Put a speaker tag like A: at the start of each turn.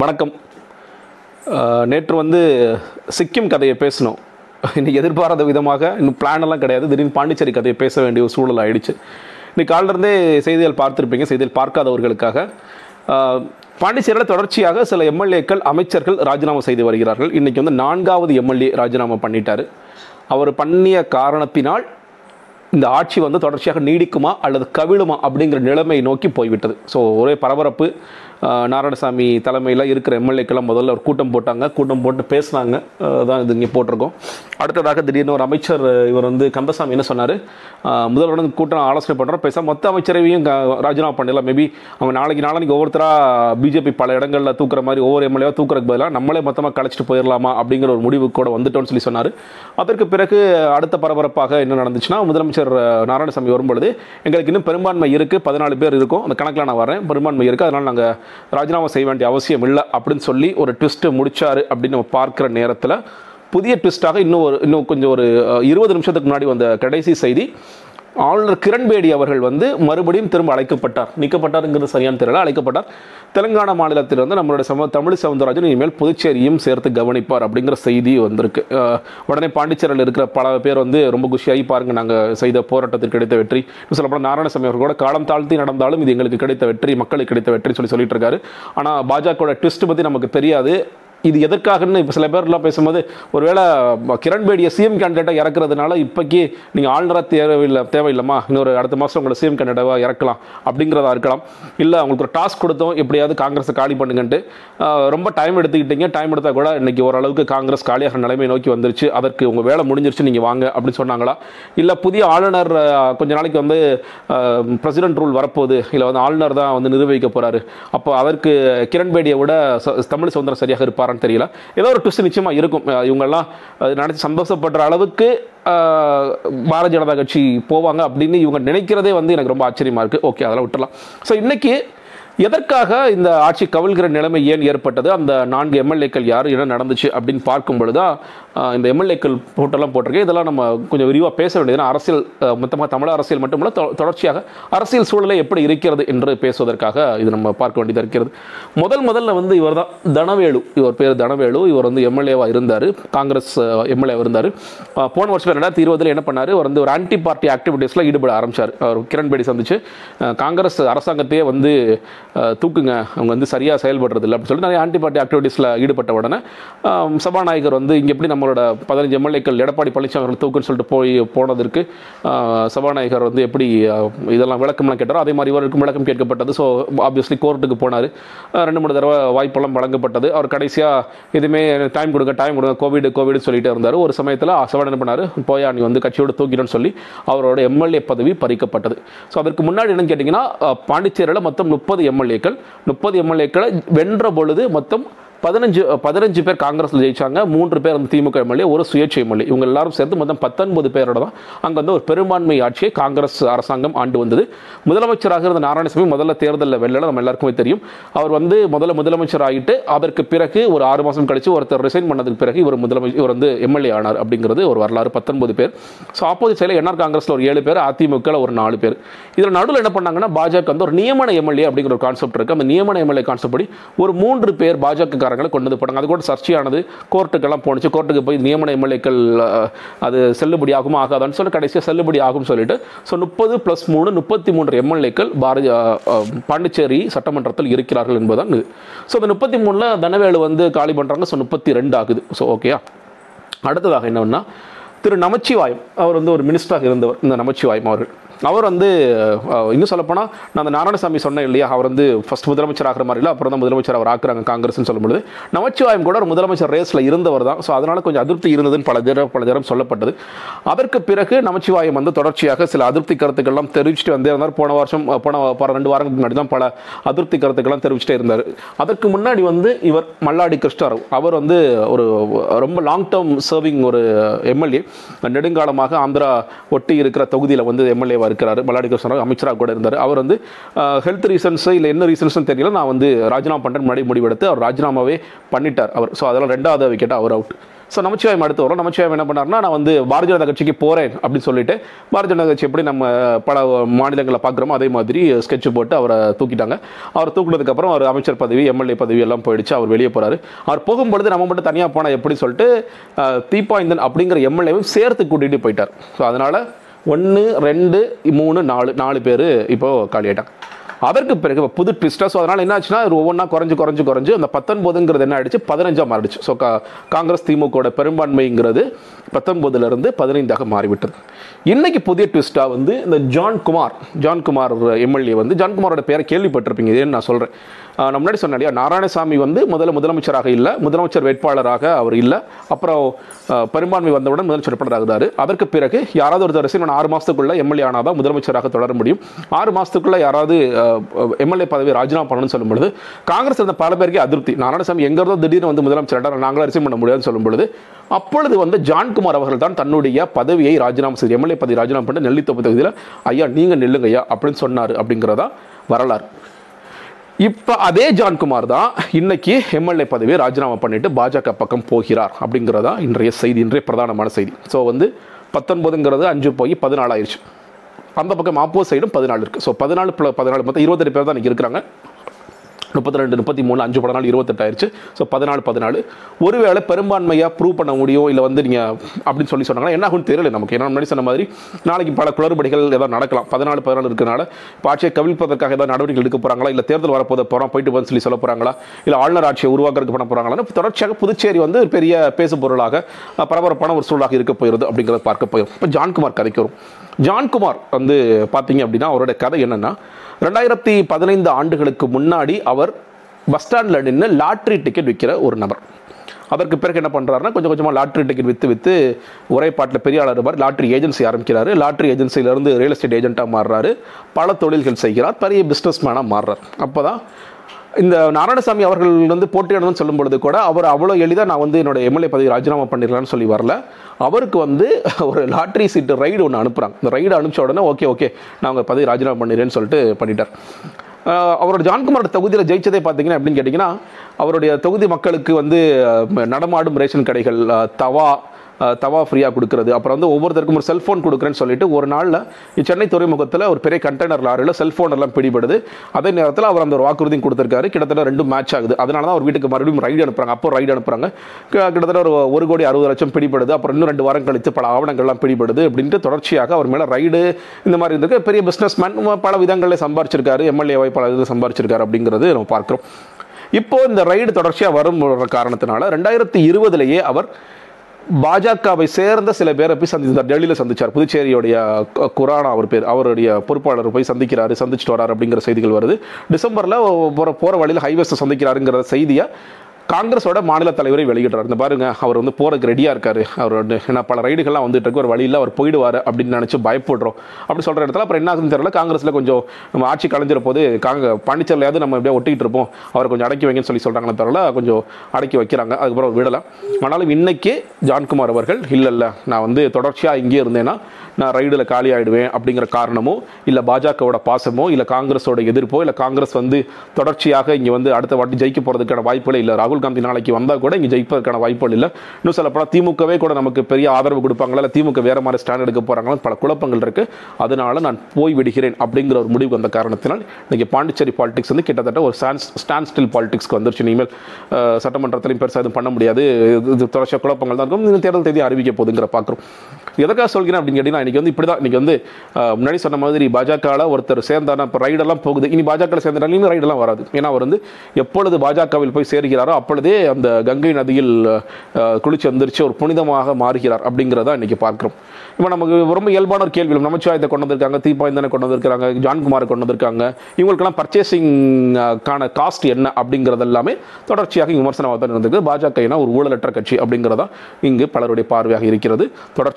A: வணக்கம். நேற்று வந்து சிக்கிம் கதையை பேசணும் இன்றைக்கி எதிர்பாராத விதமாக இன்னும் பிளானெல்லாம் கிடையாது. திடீர்னு பாண்டிச்சேரி கதையை பேச வேண்டிய ஒரு சூழல் ஆயிடுச்சு. இன்றைக்கி காலிலிருந்தே செய்திகள் பார்த்துருப்பீங்க செய்திகள் பார்க்காதவர்களுக்காக. பாண்டிச்சேரியில் தொடர்ச்சியாக சில எம்எல்ஏக்கள் அமைச்சர்கள் ராஜினாமா செய்து வருகிறார்கள். இன்றைக்கி வந்து நான்காவது எம்எல்ஏ ராஜினாமா பண்ணிட்டார். அவர் பண்ணிய காரணத்தினால் இந்த ஆட்சி வந்து தொடர்ச்சியாக நீடிக்குமா அல்லது கவிழுமா அப்படிங்கிற நிலைமை நோக்கி போய்விட்டது. ஸோ ஒரே பரபரப்பு. நாராயணசாமி தலைமையில் இருக்கிற எம்எல்ஏக்கெல்லாம் முதல்ல ஒரு கூட்டம் போட்டாங்க. கூட்டம் போட்டு பேசினாங்க. தான் இது இங்கே போட்டிருக்கோம். அடுத்ததாக திடீர்னு ஒரு அமைச்சர் இவர் வந்து கந்தசாமி என்ன சொன்னார்? முதல்வருடன் கூட்டம் ஆலோசனை பண்ணுறோம் பேச மொத்த அமைச்சரவையும் ராஜினாமா பண்ணலாம் மேபி அவங்க நாளைக்கு நாளைக்கு ஒவ்வொருத்தராக பிஜேபி பல இடங்களில் தூக்குற மாதிரி ஒவ்வொரு எம்எல்ஏவாக தூக்குறதுக்கு பதிலாக நம்மளே மொத்தமாக கழிச்சிட்டு போயிடலாமா அப்படிங்கிற ஒரு முடிவு கூட வந்துட்டோம்னு சொல்லி சொன்னார். அதற்கு பிறகு அடுத்த பரபரப்பாக என்ன நடந்துச்சுன்னா முதலமைச்சர் நாராயணசாமி வரும்பொழுது எங்களுக்கு இன்னும் பெரும்பான்மை இருக்குது பதினாலு பேர் இருக்கும். அந்த கணக்கில் நான் வரேன் பெரும்பான்மை இருக்குது அதனால் நாங்கள் ராஜினாமா செய்ய வேண்டிய அவசியம் இல்லை அப்படின்னு சொல்லி ஒரு ட்விஸ்ட்டு முடிச்சாரு அப்படின்னு நம்ம பார்க்குற நேரத்தில் புதிய ட்விஸ்ட்டாக இன்னும் ஒரு இன்னும் கொஞ்சம் ஒரு இருபது நிமிஷத்துக்கு முன்னாடி வந்த கடைசி செய்தி ஆளுநர் கிரண்பேடி அவர்கள் வந்து மறுபடியும் திரும்ப அழைக்கப்பட்டார். நீக்கப்பட்டாருங்கிறது சரியான தெரியல. அழைக்கப்பட்டார். தெலுங்கானா மாநிலத்தில் வந்து நம்மளுடைய சம தமிழ் சவுந்தரராஜன் இனிமேல் புதுச்சேரியும் சேர்த்து கவனிப்பார் அப்படிங்கிற செய்தி வந்திருக்கு. உடனே பாண்டிச்சேரியில் இருக்கிற பல பேர் வந்து ரொம்ப குஷியாகி பாருங்க நாங்கள் செய்த போராட்டத்திற்கு கிடைத்த வெற்றி. இன்னும் சொல்லப்போனால் நாராயணசாமி அவர்கள் கூட காலம் தாழ்த்தி நடந்தாலும் இது எங்களுக்கு கிடைத்த வெற்றி மக்களுக்கு கிடைத்த வெற்றி சொல்லி சொல்லிட்டு இருக்காரு. ஆனால் பாஜகவோட ட்விஸ்ட் பற்றி நமக்கு தெரியாது. இது எதற்காகன்னு இப்போ சில பேர்லாம் பேசும்போது ஒருவேளை கிரண்பேடியை சிஎம் கேண்டிடேட்டாக இறக்குறதுனால இப்போக்கி நீங்கள் ஆளுநராக தேவையில்லை தேவையில்லைம்மா. இன்னொரு அடுத்த மாதம் உங்களை சிஎம் கேண்டிடேட்டாக இறக்கலாம். அப்படிங்கிறதா இருக்கலாம். இல்லை அவங்களுக்கு ஒரு டாஸ்க் கொடுத்தோம் எப்படியாவது காங்கிரஸை காலி பண்ணுங்கன்ட்டு. ரொம்ப டைம் எடுத்துக்கிட்டீங்க. டைம் எடுத்தால் கூட இன்றைக்கி ஓரளவுக்கு காங்கிரஸ் காலியாகிற நிலைமை நோக்கி வந்துருச்சு. அதற்கு உங்கள் வேலை முடிஞ்சிருச்சு நீங்கள் வாங்க அப்படின்னு சொன்னாங்களா? இல்லை புதிய ஆளுநர் கொஞ்ச நாளைக்கு வந்து பிரசிடென்ட் ரூல் வரப்போகுது. இல்லை வந்து ஆளுநர் தான் வந்து நிர்வகிக்க போகிறாரு அப்போ அதற்கு கிரண்பேடியை விட ச- தமிழ் சுதந்திரம் சரியாக இருப்பார் போகிறான்னு தெரியல. ஏதோ ஒரு ட்விஸ்ட் நிச்சயமாக இருக்கும். இவங்கெல்லாம் அது நினச்சி சந்தோஷப்படுற அளவுக்கு பாரதிய ஜனதா கட்சி போவாங்க அப்படின்னு இவங்க நினைக்கிறதே வந்து எனக்கு ரொம்ப ஆச்சரியமா இருக்கு. ஓகே அதெல்லாம் விட்டுலாம் ஸோ இன்றைக்கி எதற்காக இந்த ஆட்சி கவிழ்கிற நிலைமை ஏன் ஏற்பட்டது? அந்த நான்கு எம்எல்ஏக்கள் யார்? என்ன நடந்துச்சு? அப்படின்னு பார்க்கும் பொழுது இந்த எம்எல்ஏக்கள் போட்டெல்லாம் போட்டிருக்கேன் இதெல்லாம் நம்ம கொஞ்சம் விரிவாக பேச வேண்டியது அரசியல் மொத்தமாக தமிழ் அரசியல் மட்டுமல்ல தொ- தொடர்ச்சியாக அரசியல் சூழலை எப்படி இருக்கிறது என்று பேசுவதற்காக இது நம்ம பார்க்க வேண்டியதாக இருக்கிறது. முதல் முதல்ல வந்து இவர் தான் தனவேலு. இவர் பேர் தனவேலு. இவர் வந்து எம்எல்ஏவாக இருந்தார். காங்கிரஸ் எம்எல்ஏ இருந்தார். போன வருஷம் ரெண்டாயிரத்தி இருபதில் என்ன பண்ணார்? அவர் வந்து ஒரு ஆன்டி பார்ட்டி ஆக்டிவிட்டீஸில் ஈடுபட ஆரம்பிச்சார். அவர் கிரண்பேடி சந்திச்சு காங்கிரஸ் அரசாங்கத்தையே வந்து தூக்குங்க. அவங்க வந்து சரியாக செயல்படுறது இல்லை அப்படின்னு சொல்லிட்டு நிறைய ஆன்டி பார்ட்டி ஆக்டிவிட்டீஸில் ஈடுபட்ட உடனே சபாநாயகர் வந்து இங்கே எப்படி நம்மளோட பதினஞ்சு எம்எல்ஏக்கள் எடப்பாடி பழனிசாமி அவர்கள் தூக்குன்னு சொல்லிட்டு போய் போனதற்கு சபாநாயகர் வந்து எப்படி இதெல்லாம் விளக்கம்லாம் கேட்டாரோ அதே மாதிரி இவருக்கும் விளக்கம் கேட்கப்பட்டது. ஸோ ஆப்வியஸ்லி கோர்ட்டுக்கு போனார். ரெண்டு மூணு தடவை வாய்ப்பெல்லாம் வழங்கப்பட்டது. அவர் கடைசியாக இதுவுமே டைம் கொடுங்க டைம் கொடுங்க கோவிட் கோவிட் சொல்லிட்டு இருந்தார். ஒரு சமயத்தில் சபாநாயகர் என்ன பண்ணார்? போயா நீ வந்து கட்சியோட தூக்கிடணும்னு சொல்லி அவரோட எம்எல்ஏ பதவி பறிக்கப்பட்டது. ஸோ அதற்கு முன்னாடி என்னன்னு கேட்டிங்கன்னா பாண்டிச்சேரியில் மொத்தம் முப்பது எம்எல்ஏ எம்எல்ஏக்கள் முப்பது எம்எல்ஏக்களை வென்ற பொழுது மொத்தம் பதினஞ்சு பதினஞ்சு பேர் காங்கிரஸில் ஜெயிச்சாங்க மூன்று பேர் வந்து திமுக எம்எல்ஏ ஒரு சுயேட்சை எம்எல்ஏ. இவங்க எல்லாரும் சேர்த்து மொத்தம் பத்தொன்பது பேரோட தான் அங்கே வந்து ஒரு பெரும்பான்மை ஆட்சியை காங்கிரஸ் அரசாங்கம் ஆண்டு வந்தது. முதலமைச்சராக இருந்த நாராயணசாமி முதல்ல தேர்தலில் வெளில நம்ம எல்லாருக்குமே தெரியும். அவர் வந்து முதல்ல முதலமைச்சர் ஆகிட்டு அதற்கு பிறகு ஒரு ஆறு மாதம் கழித்து ஒருத்தர் ரிசைன் பண்ணதுக்கு பிறகு இவர் முதலமைச்சர் இவர் வந்து எம்எல்ஏ ஆனார் அப்படிங்கிறது ஒரு வரலாறு பத்தொன்பது பேர். ஸோ ஆப்போசிட் சைடில் என்ஆர் காங்கிரஸில் ஒரு ஏழு பேர் அதிமுக ஒரு நாலு பேர். இதில் நடுவில் என்ன பண்ணாங்கன்னா பாஜக வந்து ஒரு நியமன எம்எல்ஏ அப்படிங்கிற ஒரு கான்செப்ட் இருக்குது அந்த நியமன எம்எல்ஏ கான்செப்ட் படி ஒரு மூன்று பேர் பாஜக சொந்தக்காரங்களை கொண்டு வந்து போட்டாங்க. அது கூட சர்ச்சையானது கோர்ட்டுக்கெல்லாம் போணுச்சு. கோர்ட்டுக்கு போய் நியமன எம்எல்ஏக்கள் அது செல்லுபடி ஆகுமா ஆகாதான்னு சொல்லி கடைசியாக செல்லுபடி ஆகும் சொல்லிட்டு ஸோ முப்பது ப்ளஸ் மூணு முப்பத்தி மூன்று எம்எல்ஏக்கள் பாரதிய பாண்டிச்சேரி சட்டமன்றத்தில் இருக்கிறார்கள் என்பதுதான் இது. ஸோ அந்த முப்பத்தி மூணில் தனவேலு வந்து காலி பண்ணுறாங்க ஸோ முப்பத்தி ரெண்டு ஆகுது. ஸோ ஓகேயா அடுத்ததாக என்னென்னா திரு நமச்சிவாயம். அவர் வந்து ஒரு மினிஸ்டராக இருந்தவர் இந்த நமச்சிவாயம் அவர்கள். அவர் வந்து இன்னும் சொல்லப்போனால் நான் அந்த நாராயணசாமி சொன்னேன் இல்லையா அவர் வந்து ஃபஸ்ட் முதலமைச்சர் ஆகிற மாதிரி இல்லை அப்புறம் தான் முதலமைச்சர் அவர் ஆக்குறாங்க காங்கிரஸ்னு சொல்லும்பொழுது நமச்சிவாயம் கூட ஒரு முதலமைச்சர் ரேஸில் இருந்தவர் தான். ஸோ அதனால் கொஞ்சம் அதிருப்தி இருந்ததுன்னு பல தடவை பல தரம் சொல்லப்பட்டது. அதற்கு பிறகு நமச்சிவாயம் வந்து தொடர்ச்சியாக சில அதிருப்தி கருத்துக்கள்லாம் தெரிவிச்சுட்டு வந்தே இருந்தார். போன வருஷம் போன பல ரெண்டு வாரங்களுக்கு முன்னாடி தான் பல அதிருப்தி கருத்துக்கள்லாம் தெரிவிச்சுட்டே இருந்தார். அதற்கு முன்னாடி வந்து இவர் மல்லாடி கிருஷ்ணராவ். அவர் வந்து ஒரு ரொம்ப லாங் டேர்ம் சர்விங் ஒரு எம்எல்ஏ நெடுங்காலமாக ஆந்திரா ஒட்டி இருக்கிற தொகுதியில் வந்து எம்எல்ஏவாக இருக்கிறார். மல்லாடி கிருஷ்ணராவ் அமைச்சராக கூட இருந்தார். அவர் வந்து ஹெல்த் ரீசன்ஸு இல்லை என்ன ரீசன்ஸ்னு தெரியல. நான் வந்து ராஜினாமா பண்ணுறேன் முன்னாடி முடிவெடுத்து அவர் ராஜினாமாவே பண்ணிட்டார் அவர். ஸோ அதெல்லாம் ரெண்டாவது விக்கெட்டாக அவர் அவுட் ஸோ நமச்சிவாயம் அடுத்து வரும். நமச்சிவாயம் என்ன பண்ணாருன்னா நான் வந்து பாரதிய ஜனதா கட்சிக்கு போகிறேன் அப்படின்னு சொல்லிட்டு பாரதிய ஜனதா கட்சி எப்படி நம்ம பல மாநிலங்களை பார்க்குறோமோ அதே மாதிரி ஸ்கெட்ச் போட்டு அவரை தூக்கிட்டாங்க. அவர் தூக்குனதுக்கப்புறம் அவர் அமைச்சர் பதவி எம்எல்ஏ பதவி எல்லாம் போயிடுச்சு அவர் வெளியே போகிறாரு அவர் போகும்பொழுது நம்ம மட்டும் தனியாக போனால் எப்படி சொல்லிட்டு தீபாயந்தன் அப்படிங்கிற எம்எல்ஏவும் சேர்த்து கூட்டிகிட்டு போயிட்டார். ஸோ அதனால் ஒன்று ரெண்டு மூணு நாலு நாலு பேர் இப்போது காலியாயிட்டாங்க. அதற்கு பிறகு இப்போ புது ட்விஸ்டாக ஸோ அதனால் என்ன ஆச்சுன்னா ஒவ்வொன்றா குறைஞ்சு குறைஞ்சு குறைஞ்சு அந்த பத்தொன்பதுங்கிறது என்ன ஆயிடுச்சு பதினஞ்சாக மாறிடுச்சு. ஸோ கா காங்கிரஸ் திமுகவோட பெரும்பான்மைங்கிறது பத்தொன்பதுலேருந்து பதினைந்தாக மாறிவிட்டது. இன்னைக்கு புதிய ட்விஸ்ட்டாக வந்து இந்த ஜான்குமார் ஜான்குமார் எம்எல்ஏ வந்து ஜான்குமாரோட பேரை கேள்விப்பட்டிருப்பீங்க இதேன்னு நான் சொல்கிறேன் நான் முன்னாடி சொன்னேன் இல்லையா? நாராயணசாமி வந்து முதல்ல முதலமைச்சராக இல்லை முதலமைச்சர் வேட்பாளராக அவர் இல்லை. அப்புறம் பெரும்பான்மை வந்தவுடன் முதலமைச்சர் வேட்பாளர் ஆகுதாரு அதற்கு பிறகு யாராவது ஒருத்தர் அரசு ஆறு மாதத்துக்குள்ளே எம்எல்ஏ ஆனால் தான் முதலமைச்சராக தொடர முடியும். ஆறு மாதத்துக்குள்ளே யாராவது எம்எல்ஏ பதவி ராஜினாமா பண்ணணும்னு சொல்லும் பொழுது காங்கிரஸ் இருந்த பல பேருக்கு அதிருப்தி. நாராயணசாமி எங்க இருந்தோ திடீர்னு வந்து முதலமைச்சர் ஆயிட்டார், நாங்களும் பண்ண முடியாதுன்னு சொல்லும் பொழுது அப்பொழுது வந்து ஜான்குமார் அவர்கள் தான் தன்னுடைய பதவியை ராஜினாமா செய்து எம்எல்ஏ பதவி ராஜினாமா பண்ணி நெல்லித்தொப்பு தொகுதியில் ஐயா நீங்கள் நில்லுங்க ஐயா அப்படின்னு சொன்னார் அப்படிங்கிறதா வரலாறு. இப்போ அதே ஜான்குமார் தான் இன்னைக்கு எம்எல்ஏ பதவியை ராஜினாமா பண்ணிட்டு பாஜக பக்கம் போகிறார் அப்படிங்கிறதா இன்றைய செய்தி இன்றைய பிரதானமான செய்தி. ஸோ வந்து பத்தொன்பதுங்கிறது அஞ்சு போய் பதினாலாயிருச்சு அந்த பக்கம் ஆப்போசைடும் பதினாலு இருக்குது ஸோ பதினாலு பதினாலு மொத்தம் இருபத்தெட்டு பேர் தான் இன்றைக்கி இருக்கிறாங்க. முப்பத்தி ரெண்டு முப்பத்தி மூணு அஞ்சு பதினாலு இருபத்தெட்டாயிடுச்சு ஸோ பதினாலு பதினாலு. ஒருவேளை பெரும்பான்மையாக ப்ரூவ் பண்ண முடியும் இல்லை வந்து நீங்கள் அப்படின்னு சொல்லி சொன்னாங்கன்னா என்ன ஆகும் தெரியல நமக்கு. ஏன்னா முன்னாடி சொன்ன மாதிரி நாளைக்கு பல குளறுபடிகள் ஏதாவது நடக்கலாம். பதினாலு பதினாலு இருக்கிறனால இப்போ ஆட்சியை கவிழ்ப்பதற்காக ஏதாவது நடவடிக்கை எடுக்க போகிறாங்களா இல்லை தேர்தல் வரப்போத போகிறோம் போயிட்டு வந்து சொல்லி சொல்ல போகிறாங்களா இல்லை ஆளுநர் ஆட்சியை உருவாக்குறதுக்கு பண்ண போகிறாங்களான்னு தொடர்ச்சியாக புதுச்சேரி வந்து பெரிய பேசு பொருளாக பரபரப்பான ஒரு சூழலாக இருக்க போயிருது அப்படிங்கிறத பார்க்க போயிடும் இப்போ ஜான்குமார் கதைக்கு வரும். ஜான்குமார் வந்து பார்த்தீங்க அப்படின்னா அவருடைய கதை என்னென்னா ரெண்டாயிரத்தி பதினைந்து ஆண்டுகளுக்கு முன்னாடி அவர் அவர் பஸ் ஸ்டாண்டில் நின்று லாட்ரி டிக்கெட் விற்கிற ஒரு நபர். அதற்கு பிறகு என்ன பண்ணுறாருன்னா கொஞ்சம் கொஞ்சமாக லாட்ரி டிக்கெட் விற்று விற்று ஒரே பாட்டில் பெரிய ஆளர் மாதிரி லாட்ரி ஏஜென்சி ஆரம்பிக்கிறாரு. லாட்ரி ஏஜென்சியிலேருந்து ரியல் எஸ்டேட் ஏஜென்ட்டாக மாறுறாரு. பல தொழில்கள் செய்கிறார். பெரிய பிஸ்னஸ் மேனாக மாறுறார். அப்போ தான் இந்த நாராயணசாமி அவர்கள் வந்து போட்டியிடணும்னு சொல்லும் பொழுது கூட அவர் அவ்வளோ எளிதாக நான் வந்து என்னோட எம்எல்ஏ பதவி ராஜினாமா பண்ணிடலான்னு சொல்லி வரல. அவருக்கு வந்து ஒரு லாட்ரி சீட்டு ரைடு ஒன்று அனுப்புகிறாங்க இந்த ரைடு அனுப்பிச்ச உடனே ஓகே ஓகே நான் உங்கள் பதவி ராஜினாமா பண்ணிடுறேன்னு சொல்லிட்டு பண்ணிட்டார். அவரோட ஜான்குமாரோட தொகுதியில் ஜெயிச்சதே பார்த்தீங்கன்னா அப்படின்னு கேட்டிங்கன்னா அவருடைய தொகுதி மக்களுக்கு வந்து நடமாடும் ரேஷன் கடைகள் தவா தவா ஃப்ரீயாக கொடுக்குறது. அப்புறம் வந்து ஒவ்வொருத்தருக்கும் ஒரு செல்ஃபோன் கொடுக்குறேன்னு சொல்லிட்டு ஒரு நாளில் சென்னை துறைமுகத்தில் ஒரு பெரிய கண்டெய்னர் லாரியில் செல்ஃபோன் எல்லாம் பிடிபடுது. அதே நேரத்தில் அவர் அந்த ஒரு வாக்குறுதியும் கொடுத்துருக்காரு. கிட்டத்தட்ட ரெண்டு மேட்ச் ஆகுது. அதனால தான் அவர் வீட்டுக்கு மறுபடியும் ரைடு அனுப்புறாங்க. அப்போ ரைடு அனுப்புகிறாங்க கிட்டத்தட்ட ஒரு ஒரு கோடி அறுபது லட்சம் பிடிபடுது. அப்புறம் இன்னும் ரெண்டு வாரம் கழித்து பல ஆவணங்கள்லாம் பிடிபடுது அப்படின்ட்டு தொடர்ச்சியாக அவர் மேலே ரைடு இந்த மாதிரி இருந்திருக்கு. பெரிய பிஸ்னஸ் மேன் பல விதங்களில் சம்பாரிச்சிருக்காரு. எம்எல்ஏ பல இது சம்பாரிச்சிருக்காரு அப்படிங்கிறது நம்ம பார்க்குறோம். இப்போ இந்த ரைடு தொடர்ச்சியாக வரும் காரணத்தினால ரெண்டாயிரத்தி இருபதுலேயே அவர் பாஜகவை சேர்ந்த சில பேரை போய் சந்தித்தார் டெல்லியில் சந்திச்சார். புதுச்சேரியோடைய குரானா அவர் பேர் அவருடைய பொறுப்பாளர் போய் சந்திக்கிறாரு சந்திச்சுட்டு வரார் அப்படிங்கிற செய்திகள் வருது. டிசம்பரில் போகிற போகிற வழியில் ஹைவேஸை சந்திக்கிறாருங்கிற செய்தியை காங்கிரஸோட மாநில தலைவரை வெளியிடுறாரு. இந்த பாருங்க அவர் வந்து போறதுக்கு ரெடியாக இருக்காரு. அவர் வந்து ஏன்னா பல ரைடுகள்லாம் வந்துட்டு இருக்கு. ஒரு வழியில் அவர் போயிடுவார் அப்படின்னு நினச்சி பயப்படுறோம். அப்படி சொல்கிற இடத்துல அப்புறம் என்ன ஆகுதுன்னு தெரியல. காங்கிரஸில் கொஞ்சம் நம்ம ஆட்சி கலைஞ்சிற போது காங்க பாண்டிச்சேரியாவது நம்ம எப்படியா ஒட்டிக்கிட்டு இருப்போம். அவரை கொஞ்சம் அடக்கி வைங்கன்னு சொல்லி சொல்கிறாங்களே தவிர கொஞ்சம் அடக்கி வைக்கிறாங்க. அதுக்கப்புறம் விடலாம் ஆனாலும் இன்னைக்கு ஜான்குமார் அவர்கள் இல்லை இல்லை நான் வந்து தொடர்ச்சியாக இங்கே இருந்தேன்னா நான் ரைடில் காலி ஆயிடுவேன் அப்படிங்கிற காரணமோ இல்லை பாஜகவோட பாசமோ இல்லை காங்கிரஸோட எதிர்ப்போ இல்லை காங்கிரஸ் வந்து தொடர்ச்சியாக இங்கே வந்து அடுத்த வாட்டி ஜெயிக்க போகிறதுக்கான வாய்ப்புகளே இல்லை. ராகுல் காந்தி நாளைக்கு வந்தால் கூட இங்கே ஜெயிப்பதற்கான வாய்ப்புகள் இல்லை. இன்னும் சொல்லப்போனால் திமுகவே கூட நமக்கு பெரிய ஆதரவு கொடுப்பாங்களா? இல்லை திமுக வேற மாதிரி ஸ்டாண்ட் எடுக்க போகிறாங்களா பல குழப்பங்கள் இருக்கு. அதனால நான் போய் விடுகிறேன் அப்படிங்கிற ஒரு முடிவு வந்த காரணத்தினால் இன்னைக்கு பாண்டிச்சேரி பாலிடிக்ஸ் வந்து கிட்டத்தட்ட ஒரு ஸ்டாண்ட் ஸ்டாண்ட் ஸ்டில் பாலிடிக்ஸ்க்கு வந்துருச்சு. இனிமேல் சட்டமன்றத்திலையும் பெருசாக எதுவும் பண்ண முடியாது. இது- தொடர்ச்சியாக குழப்பங்கள் தான் இருக்கும். தேர்தல் தேதி அறிவிக்க போதுங்கிற பார்க்குறோம் எதற்காக சொல்கிறேன் அப்படின்னு கேட்டிங்கன்னா இன்றைக்கி வந்து இப்படி தான் இன்னைக்கு வந்து முன்னாடி சொன்ன மாதிரி பாஜகவில் ஒருத்தர் சேர்ந்தானா இப்போ ரைடெல்லாம் போகுது. இனி பாஜகவில் சேர்ந்தாலும் ரைடெல்லாம் வராது. ஏன்னா அவர் வந்து எப்பொழுது பாஜகவில் போய் சேர்கிறாரோ அப்பொழுதே அந்த கங்கை நதியில் குளிச்சு வந்துருச்சு ஒரு புனிதமாக மாறுகிறார் அப்படிங்கிறத இன்றைக்கி பார்க்குறோம். இப்போ நமக்கு ரொம்ப இயல்பான ஒரு கேள்வி நமச்சிவாயத்தை கொண்டு வந்திருக்காங்க தீபாயந்தனை கொண்டு வந்திருக்காங்க ஜான்குமாரை கொண்டு வந்திருக்காங்க. இவங்களுக்கெல்லாம் பர்ச்சேசிங் கான காஸ்ட் என்ன அப்படிங்கிறது எல்லாமே தொடர்ச்சியாக விமர்சனமாக தான் இருந்திருக்கு. பாஜக ஏன்னா ஒரு ஊழலற்ற கட்சி அப்படிங்கிறதா இங்கு பலருடைய பார்வையாக இருக்கிறது. தொடர்ச்சி